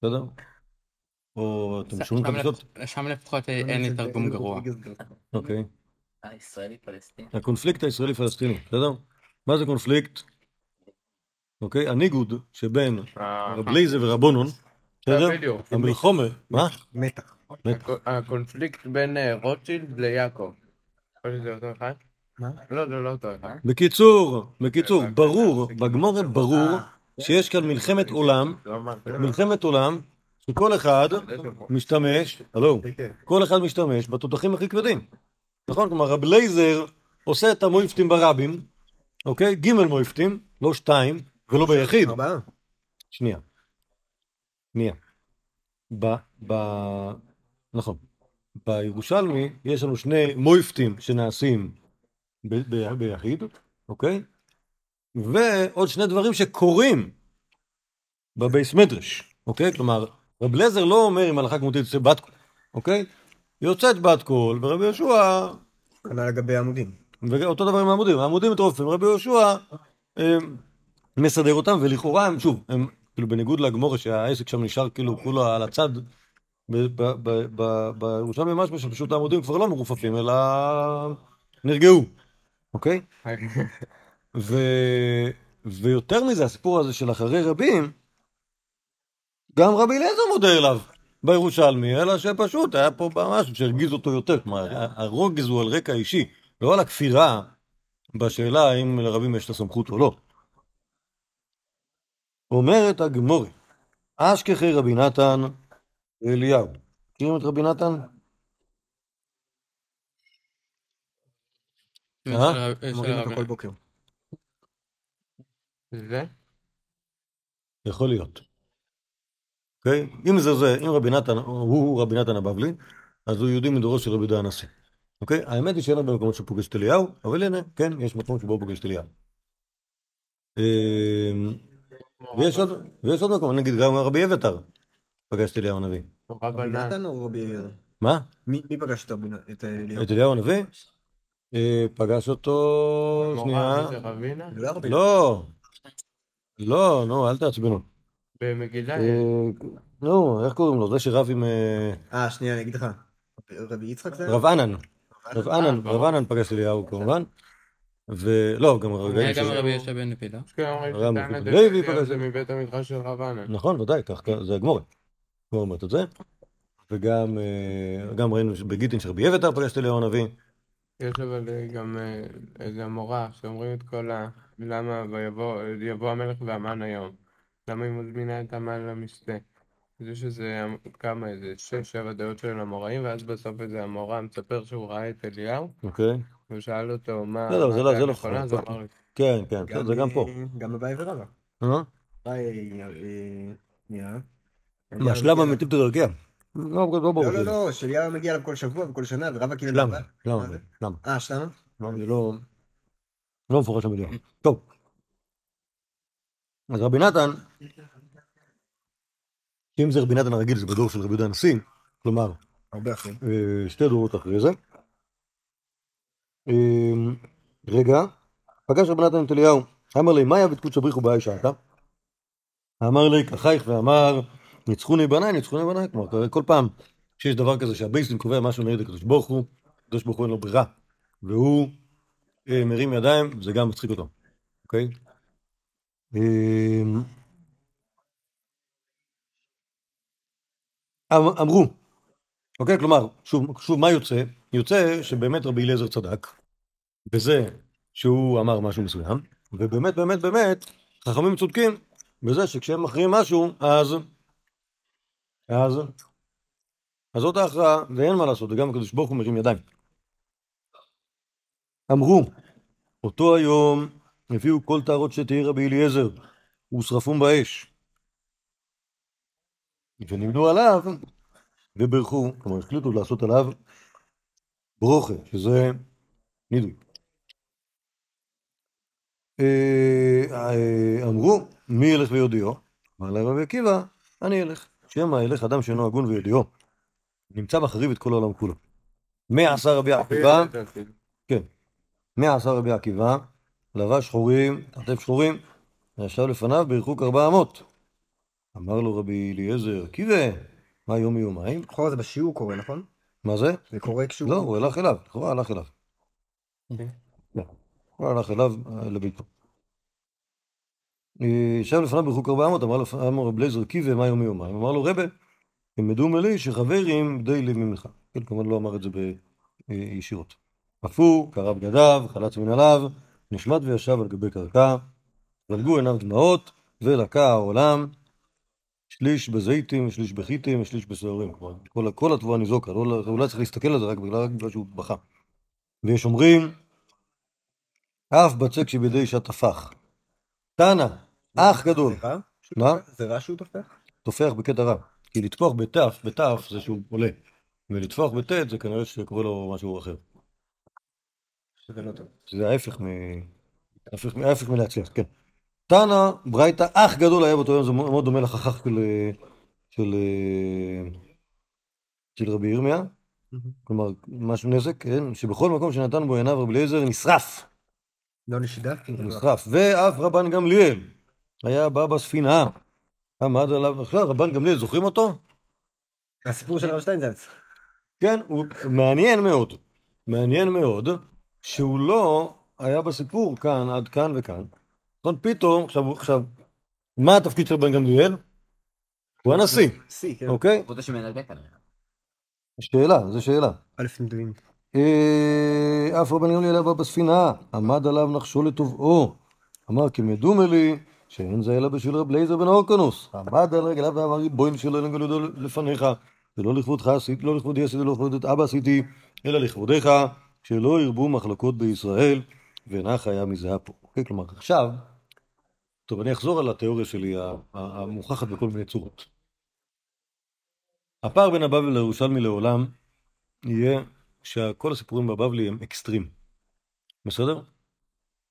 בסדר? או אתם שומעים את? לפ- שם לפחות אין לי תרגום גרוע. אוקיי. הישראלי פלסטיני. הקונפליקט הישראלי-פלסטיני, בסדר? מה זה קונפליקט? אוקיי? הניגוד שבין רב לייזה ורבונון, בסדר? בדיוק. המלחומה, מה? מתח. הקו- הקונפליקט בין אה, רוטשילד ליעקב. לא, זה לא אותו אחד. בקיצור, בקיצור, ברור, בגמורה ברור שיש כאן מלחמת עולם, לא. מלחמת עולם, שכל אחד משתמש, הלו, כל אחד משתמש בתותחים הכי כבדים. נכון? כלומר, רב לייזר עושה את המויפטים ברבים, אוקיי? ג' מויפטים, לא שתיים, ולא ביחיד. ארבעה. שנייה. שנייה. ב... ב... נכון. בירושלמי יש לנו שני מופתים שנעשים ב... ב... ביחיד, אוקיי? ועוד שני דברים שקורים בבית מדרש, אוקיי? כלומר, רב לייזר לא אומר אם הלכה כמותי תצא בת קול, אוקיי? יוצאת בת קול, ורבי יהושע כנ"ל לגבי העמודים. ואותו דבר עם העמודים, העמודים מטורפים, רבי יהושע אה, מסדר אותם, ולכאורה הם, שוב, הם כאילו בניגוד לגמורה שהעסק שם נשאר כאילו כולו על הצד, בירושלמי משהו שפשוט העמודים כבר לא מרופפים, אלא נרגעו, אוקיי? ו... ויותר מזה, הסיפור הזה של אחרי רבים, גם רבי אליעזר מודה אליו בירושלמי, אלא שפשוט היה פה משהו שהרגיז אותו יותר. כלומר, הרוגז הוא על רקע אישי, לא על הכפירה בשאלה האם לרבים יש את הסמכות או לא. אומרת הגמורי, אשכחי רבי נתן ואליהו. מכירים את רבי נתן? אה? כל בוקר. זה? יכול להיות. אוקיי? אם זה זה, אם רבי נתן, הוא רבי נתן הבבלי, אז הוא יהודי מדורו של רבי דה הנשיא. אוקיי? האמת היא שאין הרבה מקומות שפוגש את אליהו, אבל הנה, כן, יש מקום שבו פוגש את אליהו. ויש עוד, ויש עוד מקום, נגיד גם רבי אביתר פגש את אליהו הנביא. רב רבי. נתן או רבי אליעזר? מה? מי מי פגש את את אליהו? את אליהו הנביא? אה, פגש אותו, שנייה. לא לא. לא, נו, אל תעצבנו. במגילה אה, נו, איך קוראים לו? זה שרב עם אה, אה, שנייה, אני אגיד לך. רבי יצחק זה? רב ענן. רב ענן, אה. רב ענן פגש אליהו כמובן. ולא, גם היה רגעים גם של... רבי יהושע בן לפידה. כן, שטענה מפיקוד לוי דתיה פגש- זה מבית המדרש של רב ענן. נכון, ודאי, כך זה הגמורת. הגמורת אומרת את זה. וגם אה, גם ראינו בגיטין שרבי אביתר פגש את אליהו הנביא. יש אבל אה, גם אה, איזה המורה שאומרים את כל ה... למה יבוא המלך והמן היום. למה היא מזמינה את המן למשתה. אז יש איזה כמה איזה שש שבע דעות של המוראים ואז בסוף איזה המורה מספר שהוא ראה את אליהו אוקיי? והוא שאל אותו מה לא, לא, מה זה לא- זה לא הוא לי כן, כן, זה גם פה. אה, גם בבאי ורבא. אה? אה, שנייה. מהשלב המטיב תדרכיה. לא, לא ברור. לא, לא, שזה. לא, שאליהו מגיע אליו כל שבוע וכל שנה, ורבא כאילו... למה? למה? מה זה? למה? אה, שלמה? למה? זה לא... לא מפורש במדינה. טוב. אז רבי נתן, אם זה רבי נתן הרגיל, זה בדור של רבי יהודה הנשיא, כלומר, הרבה אחרים. אה, שתי דורות אחרי זה. אה, רגע, פגש רבי נתן את אליהו, אמר לי, מה יעבד קודש הבריחו באי שעתה? אמר לי, כחייך ואמר, ניצחוני בניי, ניצחוני בניי. כלומר, כל פעם שיש דבר כזה שהבייסטים קובע משהו נגד הקדוש ברוך הוא, הקדוש ברוך הוא אין לו ברירה, והוא אה, מרים ידיים, זה גם מצחיק אותו, אוקיי? אה, אמ- אמרו, אוקיי? כלומר, שוב, שוב, מה יוצא? יוצא שבאמת רבי אליעזר צדק בזה שהוא אמר משהו מסוים, ובאמת, באמת, באמת, חכמים צודקים בזה שכשהם מכריעים משהו, אז... אז... אז זאת ההכרעה, ואין מה לעשות, וגם הקדוש ברוך הוא מרים ידיים. אמרו, אותו היום הביאו כל טהרות שתהי רבי אליעזר, ושרפום באש. ונמדו עליו, וברכו, כלומר החליטו לעשות עליו ברוכה, שזה נידוי. אה, אה, אמרו, מי ילך ויודיעו? אמר להם רבי עקיבא, אני אלך. שמא ילך אדם שאינו הגון ויודיעו. נמצא מחריב את כל העולם כולו. מה עשה רבי עקיבא? כן. מה עשה רבי עקיבא? לבש שחורים, כתף שחורים, וישב לפניו בריחוק ארבע אמות. אמר לו רבי אליעזר, עקיבא, מה יום מיומיים? לכאורה זה בשיעור קורה, נכון? מה זה? זה קורה כשהוא... לא, הוא הלך אליו, לכאורה הלך אליו. אוקיי. לא, הוא הלך אליו אה, לביתו. אה, ישב לפניו ארבע אמות, אמר לו- אמר רבי אליעזר, עקיבא, מה יום מיומיים? אמר לו, רבה, תלמדו מלי שחברים די לי ממך. כן, כמובן לא אמר את זה ב- אה, ישירות. הוא, קרע בגדיו, חלץ מנעליו, נשמט וישב על גבי קרקע, זלגו עיניו דמעות, ולקה העולם, שליש בזיתים, שליש בחיטים, שליש. כלומר, כל, כל התבואה ניזוקה, לא, לא- אולי צריך להסתכל על זה רק בגלל, רק בגלל שהוא בכה. ויש אומרים, אף בצק שבידי אישה טפח. תנא, אח גדול. מה? זה רע שהוא טופח? טופח בקטע רע. כי לטפוח בתף, בתף זה שהוא עולה. ולטפוח בטית זה כנראה שקורה לו משהו אחר. שזה לא טוב. זה. ההפך, מ- ההפך מלהצליח, כן. תנא ברייתא אח גדול היה באותו יום, זה מאוד דומה לחכך של, של, של רבי ירמיה. כלומר, משהו נזק, כן? שבכל מקום שנתן בו עיניו רבי אליעזר נשרף. לא נשידה? נשרף. ואף רבן גמליאל היה בא בספינה, עמד עליו, עכשיו רבן גמליאל, זוכרים אותו? הסיפור של הרב שטיינזלץ. כן, הוא מעניין מאוד. מעניין מאוד שהוא לא היה בסיפור כאן עד כאן וכאן. נכון, פתאום, עכשיו, עכשיו, מה התפקיד של רבן גמליאל? הוא הנשיא, שיא, כן. אוקיי? עבודה שמנהל כנראה. שאלה, זו שאלה. א' נדויים. אה, אף רבן גמליאל היה בספינה, עמד עליו נחשו לטובעו. אמר כי מדומה לי שאין זה אלא בשביל רב אליעזר בן אורקנוס. עמד על רגליו ואמר ריבונו שלא אלא גלודו לפניך, ולא לכבודך עשיתי, לא לכבודי עשיתי, לא לכבוד את אבא עשיתי, אלא לכבודך, שלא ירבו מחלוקות בישראל, ואינה חיה מזה פה. אוקיי, כלומר עכשיו, טוב, אני אחזור על התיאוריה שלי המוכחת בכל מיני צורות. הפער בין הבבלי לירושלמי לעולם יהיה שכל הסיפורים בבבלי הם אקסטרים. בסדר?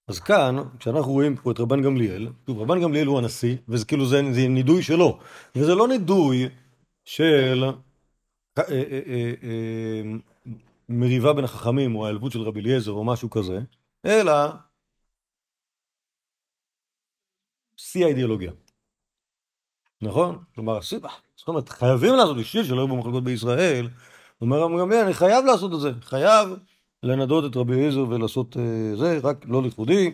אז כאן, כשאנחנו רואים פה את רבן גמליאל, שוב, רבן גמליאל הוא הנשיא, וזה כאילו זה, זה נידוי שלו, וזה לא נידוי של אה, אה, אה, אה, מריבה בין החכמים או העלבות של רבי אליעזר או משהו כזה, אלא שיא האידיאולוגיה. נכון? כלומר, שיא- זאת אומרת, חייבים לעשות בשביל שלא יהיו במחלקות בישראל. אומר גמליאל, אני חייב לעשות את זה, חייב לנדות את רבי אליעזר ולעשות אה, זה, רק לא לכבודי,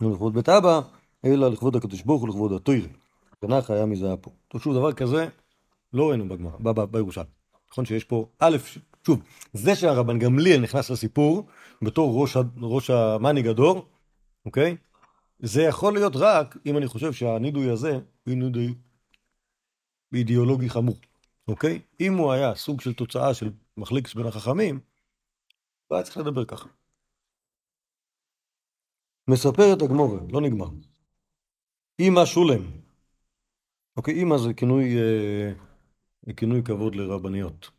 לא לכבוד בית אבא, אלא לכבוד הקדוש ברוך ולכבוד התוירה. תנ"ך היה מזה פה. טוב, שוב, דבר כזה לא ראינו בגמרא, בירושלים. נכון שיש פה, א', שוב, זה שהרבן גמליאל נכנס לסיפור בתור ראש, ראש המנהיג הדור, אוקיי? זה יכול להיות רק אם אני חושב שהנידוי הזה הוא נידוי אידיאולוגי חמור, אוקיי? אם הוא היה סוג של תוצאה של מחליקס בין החכמים, לא היה צריך לדבר ככה. מספרת הגמורה, לא נגמר. אמא שולם. אוקיי, אמא זה כינוי, אה, כינוי כבוד לרבניות.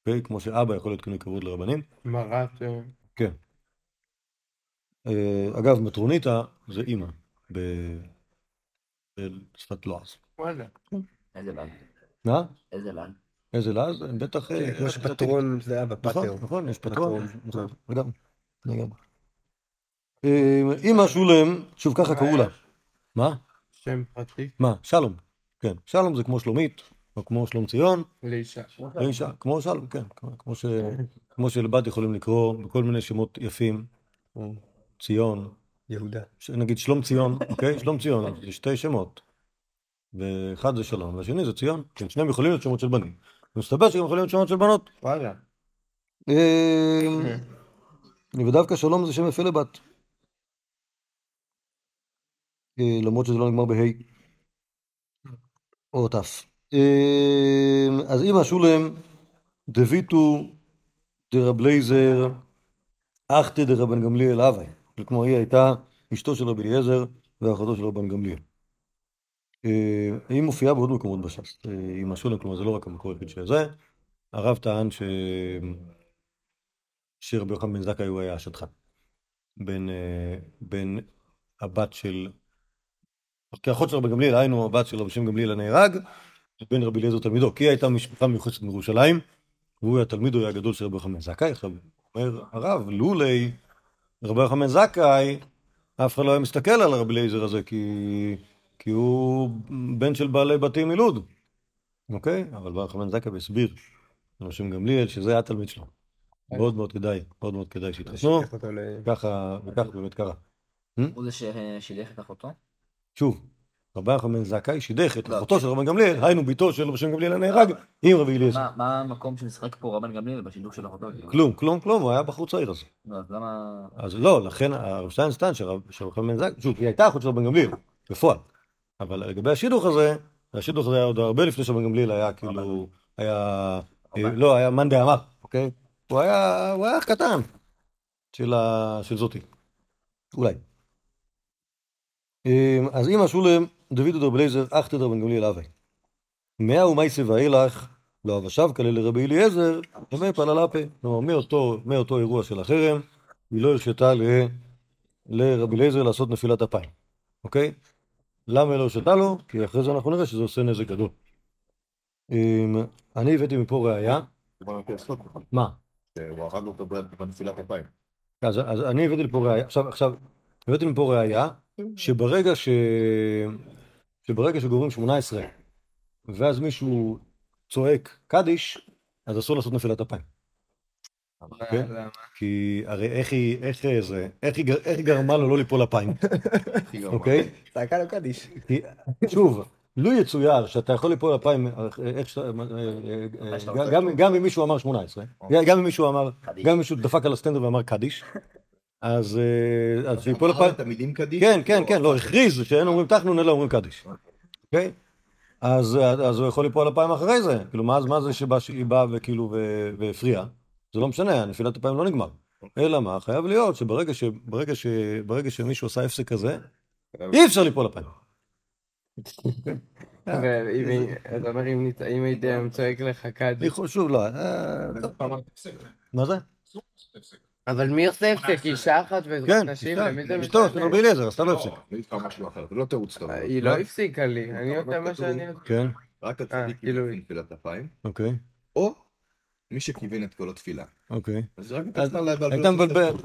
אוקיי? כמו שאבא יכול להיות כינוי כבוד לרבנים. מרת... כן. אה, אגב, מטרוניתא זה אימא ב- בשפת לועז. וואלה. איזה לעג. מה? איזה לעג. איזה לעז? בטח... אה, כמו שפטרון זה היה נכון, בפטר. נכון, יש פטרון. נכון, לגמרי. אה, אמא שולם, שוב ככה קראו לה. מה? שם פרטי מה? שלום. כן, שלום זה כמו שלומית, או כמו שלום ציון, לאישה. לאישה, כמו שלום, כן, כמו שלבת יכולים לקרוא בכל מיני שמות יפים, ציון, יהודה. נגיד שלום ציון, אוקיי? שלום ציון, זה שתי שמות. ואחד זה שלום, והשני זה ציון, כן, שניהם יכולים להיות שמות של בנים. ומסתבר שגם יכולים להיות שמות של בנות. וואלה. אה, ודווקא שלום זה שם יפה לבת. אה, למרות שזה לא נגמר בה' או ת'. אה, אז אמא שולם דביטו דרב לייזר אחתא דרבן גמליאל אבי. כלומר היא הייתה אשתו של רבי אליעזר ואחותו של רבן גמליאל. אה, היא מופיעה בעוד מקומות בש"ס. אה, אמא שולם, כלומר זה לא רק המקור היחיד של זה. הרב טען ש... שרבי יוחנן בן זכאי הוא היה. בין, אה, בין הבת של... כאחות של רבי גמליאל, היינו הבת של רבי שם גמליאל הנהרג, לבין רבי אליעזר תלמידו, כי היא הייתה משפחה מיוחסת מירושלים, והוא היה תלמיד, הוא היה הגדול של רבי יוחנן בן זכאי. עכשיו, אומר הרב, לולי רבי יוחנן זכאי, אף אחד לא היה מסתכל על רבי אליעזר הזה, כי, כי הוא בן של בעלי בתים מלוד, אוקיי? אבל רבי יוחנן זכאי הסביר שם גמליאל, שזה היה התלמיד שלו. מאוד מאוד כדאי, מאוד מאוד כדאי שיתחסנו, ככה, וכך באמת קרה. הוא זה ששילח את אחותו? שוב, רבי יוחנן בן זכאי שידך את לא. אחותו של רבן גמליאל, היינו בתו של רבי שם גמליאל הנהרג, עם רבי אליעזר. מה- המקום שמשחק פה רבן גמליאל בשידוך של אחותו? כלום, כלום, כלום, הוא היה בחור צעיר אז. לא, אז למה... אז לא, לכן הרב שטיינס טען שרב שרב יוחנן בן זכאי, שוב, היא הייתה אחות של רבן גמליאל, בפועל. אבל לגבי השידוך הזה, השידוך הזה היה עוד הרבה לפני שרבן גמליאל היה כאילו, היה, אה, לא, היה מאן דאמר, אוקיי? הוא היה, הוא היה אח קטן של של זאתי, אולי. אמ, אז אמא שולם דוד דרב אליעזר אח תדר בן גמליאל אבי. מאה ומייסה ואילך לא אבשב כלל לרבי אליעזר ימי פללה פה. כלומר מאותו, מאותו אירוע של החרם היא לא הרשתה ל- לרבי אליעזר לעשות נפילת אפיים, אוקיי? למה היא לא הרשתה לו? כי אחרי זה אנחנו נראה שזה עושה נזק גדול. אמ, אני הבאתי מפה ראייה, מה? הוא הרג אותו בנפילת אפיים. אז אני הבאתי לפה ראייה, עכשיו, עכשיו, הבאתי לפה ראייה, שברגע ש... שברגע שגומרים 18, ואז מישהו צועק קדיש, אז אסור לעשות נפילת אפיים. כן? למה? כי הרי איך היא, איך זה, איך היא, גרמה לו לא ליפול אפיים, אוקיי? צעקה לו קדיש. שוב, לו יצויר שאתה יכול ליפול אפיים, איך שאתה, אה, אה, גם- גם אם מישהו אמר 18, גם אם מישהו אמר, גם אם מישהו דפק על הסטנדר ואמר קדיש, אז אז שיפול אפיים, את המילים קדיש? כן, כן, כן, לא, הכריז שאין אומרים תחנון אלא אומרים קדיש, אוקיי? אז אז הוא יכול ליפול אפיים אחרי זה, כאילו מה מה זה שבא שהיא באה וכאילו ו- והפריעה, זה לא משנה, נפילת אפיים לא נגמר, אלא מה, חייב להיות שברגע ש- ברגע ש- ברגע שמישהו עשה הפסק כזה, אי אפשר ליפול היא- אתה אומר אם הייתי צועק לך אני קדיש. חושב, שוב, לא, אה, מה זה? אבל מי עושה הפסק? אישה אחת ועזרת כן, אשתו של? רבי אליעזר, עשתה לו הפסק. אני איתך משהו אחר, זה לא תירוץ טוב. היא לא הפסיקה לי, אני עושה מה שאני... כן, רק אה, הצדיק כאילו- יוצא נפילת אפיים, אוקיי, או מי שכיוון את כל התפילה. אוקיי. אז רק אז אתה אותו. מבלבלת,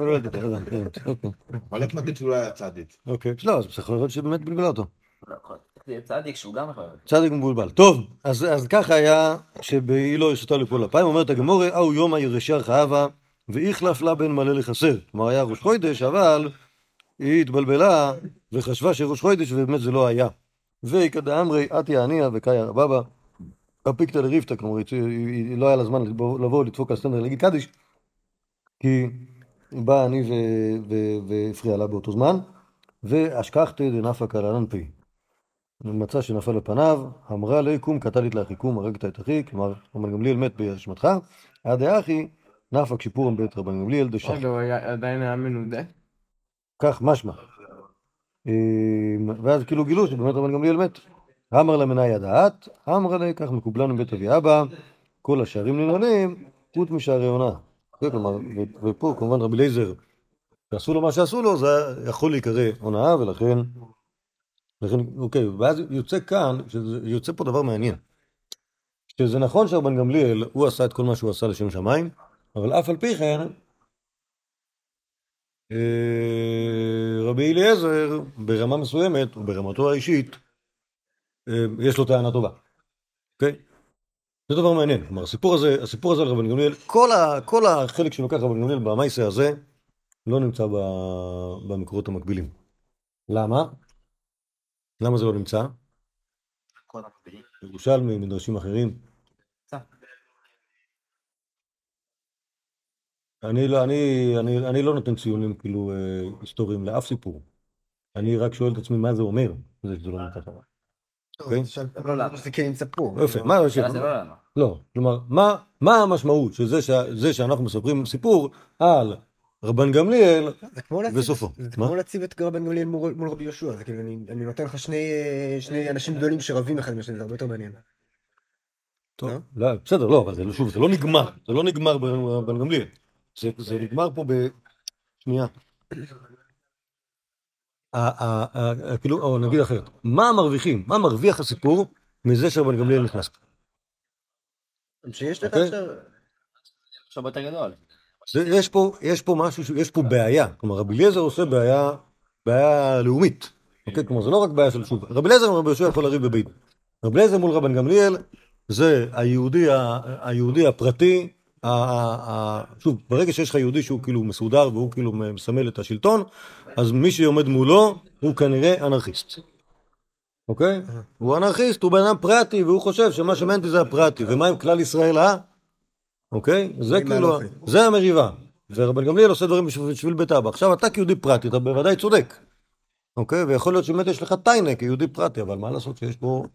אוקיי. אבל איך נגיד שהוא לא היה צדיק? אוקיי, לא, אז צריך לראות שבאמת בלבלה אותו. צדיק שהוא גם יכול להיות. צדיק מבולבל. טוב, אז, אז ככה היה שבאילו ישתה לכל אפיים, אומרת הגמורה, אהו יומא ירשר חאווה, ואיכלף לה בן מלא לחסר. כלומר, היה ראש חוידש, אבל היא התבלבלה וחשבה שראש חוידש, ובאמת זה לא היה. ואיכא אמרי, אתיה עניא וקאיה רבבה, אפיקתא לריבתא, כלומר, לא היה לה זמן לבוא לדפוק על סטנדר להגיד קדיש, כי בא אני והפריע לה באותו זמן, ואשכחתא דנפקא לענן פי. מצא שנפל לפניו, אמרה לי קום קטלית לאחי קום, הרגת את אחי, כלומר, רבן גמליאל מת באשמתך, עד האחי, נפק שיפורם בית רבן גמליאל דשח. רגע, הוא עדיין היה מנודה? כך משמע. אה, ואז כאילו גילו שבאמת רבן גמליאל מת. אמר לה מנאי הדעת, אמר לה כך מקובלנו מבית אבי אבא, כל השערים ננעלים, חוץ משערי עונה. כלומר, ופה כמובן רבי אליעזר, שעשו לו מה שעשו לו, זה יכול להיקרא הונאה, ולכן, לכן, אוקיי, ואז יוצא כאן, יוצא פה דבר מעניין. שזה נכון שרבן גמליאל, הוא עשה את כל מה שהוא עשה לשם שמיים, אבל אף על פי כן, אה, רבי אליעזר, ברמה מסוימת, או ברמתו האישית, אה, יש לו טענה טובה. אוקיי? זה דבר מעניין. כלומר, הסיפור הזה, הסיפור הזה על רבן גמליאל, כל, ה, כל החלק שלוקח רבן גמליאל במייסה הזה, לא נמצא ב, במקורות המקבילים. למה? למה זה לא נמצא? ירושלמי, מדרשים אחרים. אני לא, אני, אני, אני לא נותן ציונים כאילו אה, היסטוריים לאף סיפור. אני רק שואל את עצמי מה זה אומר, זה שזה לא נמצא שם. אוקיי? לא, למה זה כן נמצא פה. יפה, מה השאלה זה לא למה. לא, כלומר, מה, מה המשמעות של זה, שאנחנו מספרים סיפור על רבן גמליאל וסופו? זה? כמו להציב את רבן גמליאל מול מול רבי יהושע, זה כאילו אני אני נותן לך שני שני אנשים גדולים שרבים אחד עם השני, זה הרבה יותר מעניין. טוב, לא? לא, בסדר, לא, אבל זה לא, שוב, זה לא נגמר, זה לא נגמר ברבן גמליאל. זה, זה נגמר פה ב... שנייה. ה- ה- ה- כאילו, או נגיד אחרת, מה מרוויחים, מה מרוויח הסיפור מזה שרבן גמליאל נכנס? שיש לך אוקיי. עכשיו... עכשיו יותר גדול. יש פה, יש פה משהו, יש פה בעיה, כלומר רבי אליעזר עושה בעיה, בעיה לאומית, אוקיי? כלומר זה לא רק בעיה של שוב, רבי אליעזר ורבי יהושע יכול לריב בבית. רבי אליעזר מול רבן גמליאל זה היהודי, הפרטי, שוב, ברגע שיש לך יהודי שהוא כאילו מסודר והוא כאילו מסמל את השלטון, אז מי שעומד מולו הוא כנראה אנרכיסט. אוקיי? הוא אנרכיסט, הוא בן אדם פרטי, והוא חושב שמה שמעניין אותי זה הפרטי, ומה עם כלל ישראל, אה? אוקיי? זה כאילו. זה המריבה. ורבן גמליאל עושה דברים בשביל בית אבא. עכשיו, אתה כיהודי פרטי, אתה בוודאי צודק. אוקיי? ויכול להיות שבאמת יש לך טיינה כיהודי פרטי, אבל מה לעשות שיש פה...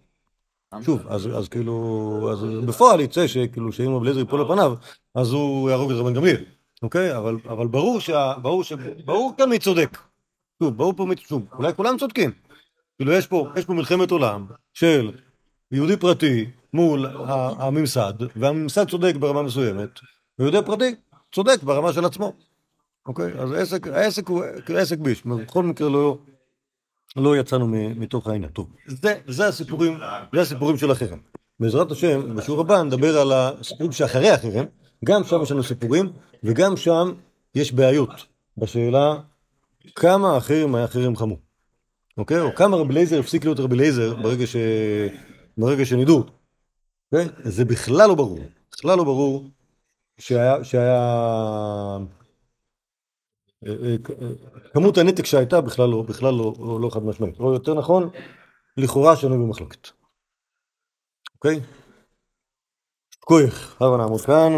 שוב, אז, אז כאילו, אז בפועל יצא שכאילו שאם רבי אליעזר ייפול לפניו, אז הוא יהרוג את רבן גמליאל, אוקיי? אבל, אבל ברור שה... ברור ש... ברור כאן מי צודק. שוב, ברור פה מי... שוב, אולי כולם צודקים. כאילו יש פה, יש פה מלחמת עולם של יהודי פרטי מול הממסד, והממסד צודק ברמה מסוימת, ויהודי פרטי צודק ברמה של עצמו. אוקיי? אז העסק, העסק הוא עסק ביש. בכל מקרה לא, לא יצאנו מתוך העניין. טוב, זה, זה הסיפורים, זה הסיפורים של החרם. בעזרת השם, בשיעור הבא נדבר על הסיפורים שאחרי החרם, גם שם יש לנו סיפורים, וגם שם יש בעיות בשאלה כמה החרם היה חרם חמור. אוקיי? או כמה רבי אליעזר הפסיק להיות רבי אליעזר ברגע, ש... ברגע אותו. אוקיי? זה בכלל לא ברור. בכלל לא ברור שהיה... שהיה... אה, אה, כמות הנתק שהייתה בכלל לא, בכלל לא, לא, לא חד משמעית. או יותר נכון, לכאורה שנוי במחלוקת. אוקיי? כוח, הבה נעמוד כאן.